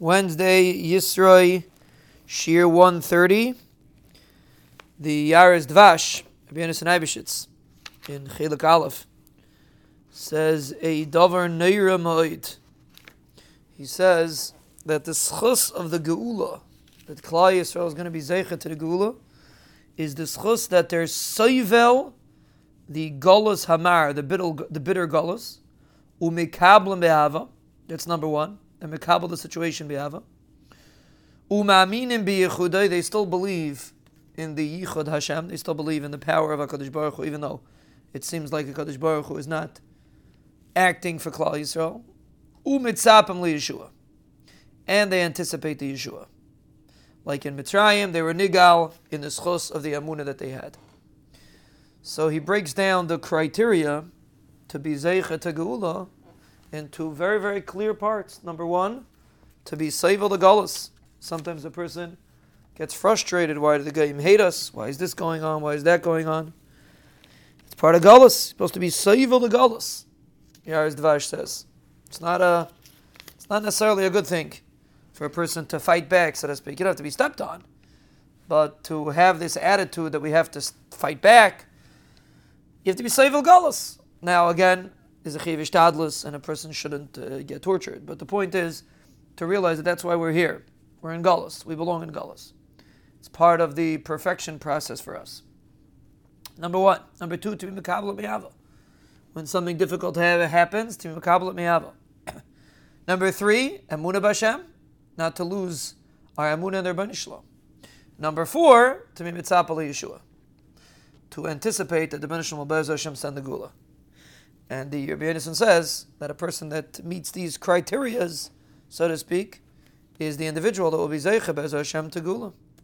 Wednesday, Yisroi, Shiur 130. The Yaris Dvash, Rabbeinu Eibishitz, in Chelik Aleph, says a Dover Neira Moed. He says that the schus of the Geula, that Klal Yisrael is going to be Zeicha to the Geula, is the schus that there's Soivel, the Golas Hamar, the bitter, the bitter Golas, Umikablim Behava, that's number one and mekabel the situation biyava. Umaminim biyechudai, they still believe in the yichud Hashem. They still believe in the power of Hakadosh Baruch Hu, even though it seems like Hakadosh Baruch Hu is not acting for Klal Yisrael. Umitzapim liyeshua, and they anticipate the Yeshua. Like in Mitzrayim, they were nigal in the schos of the amuna that they had. So he breaks down the criteria to be zeicha to geula into very, very clear parts. Number one, to be Seivel the Gullus. Sometimes a person gets frustrated. Why did the Goyim hate us? Why is this going on? Why is that going on? It's part of Gullus. Supposed to be Seivel the Gullus. Yaris Dvash says. It's not a it's not necessarily a good thing for a person to fight back, so to speak. You don't have to be stepped on. But to have this attitude that we have to fight back, you have to be Seivel Gullus. Now again, is a chivish tadlus, and a person shouldn't uh, get tortured. But the point is to realize that that's why we're here. We're in Gullus. We belong in Gullus. It's part of the perfection process for us. Number one. Number two, to be mekabel miyava. When something difficult happens, to be mekabel miyava. Number three, emuna b'Hashem, not to lose our emuna and their banishlo. Number four, to be mitzapah Yeshua, to anticipate that the banishlo will Hashem send the geula. And the Rabbi Yonason says that a person that meets these criterias, so to speak, is the individual that will be Zeicha Bez Hashem Tegula.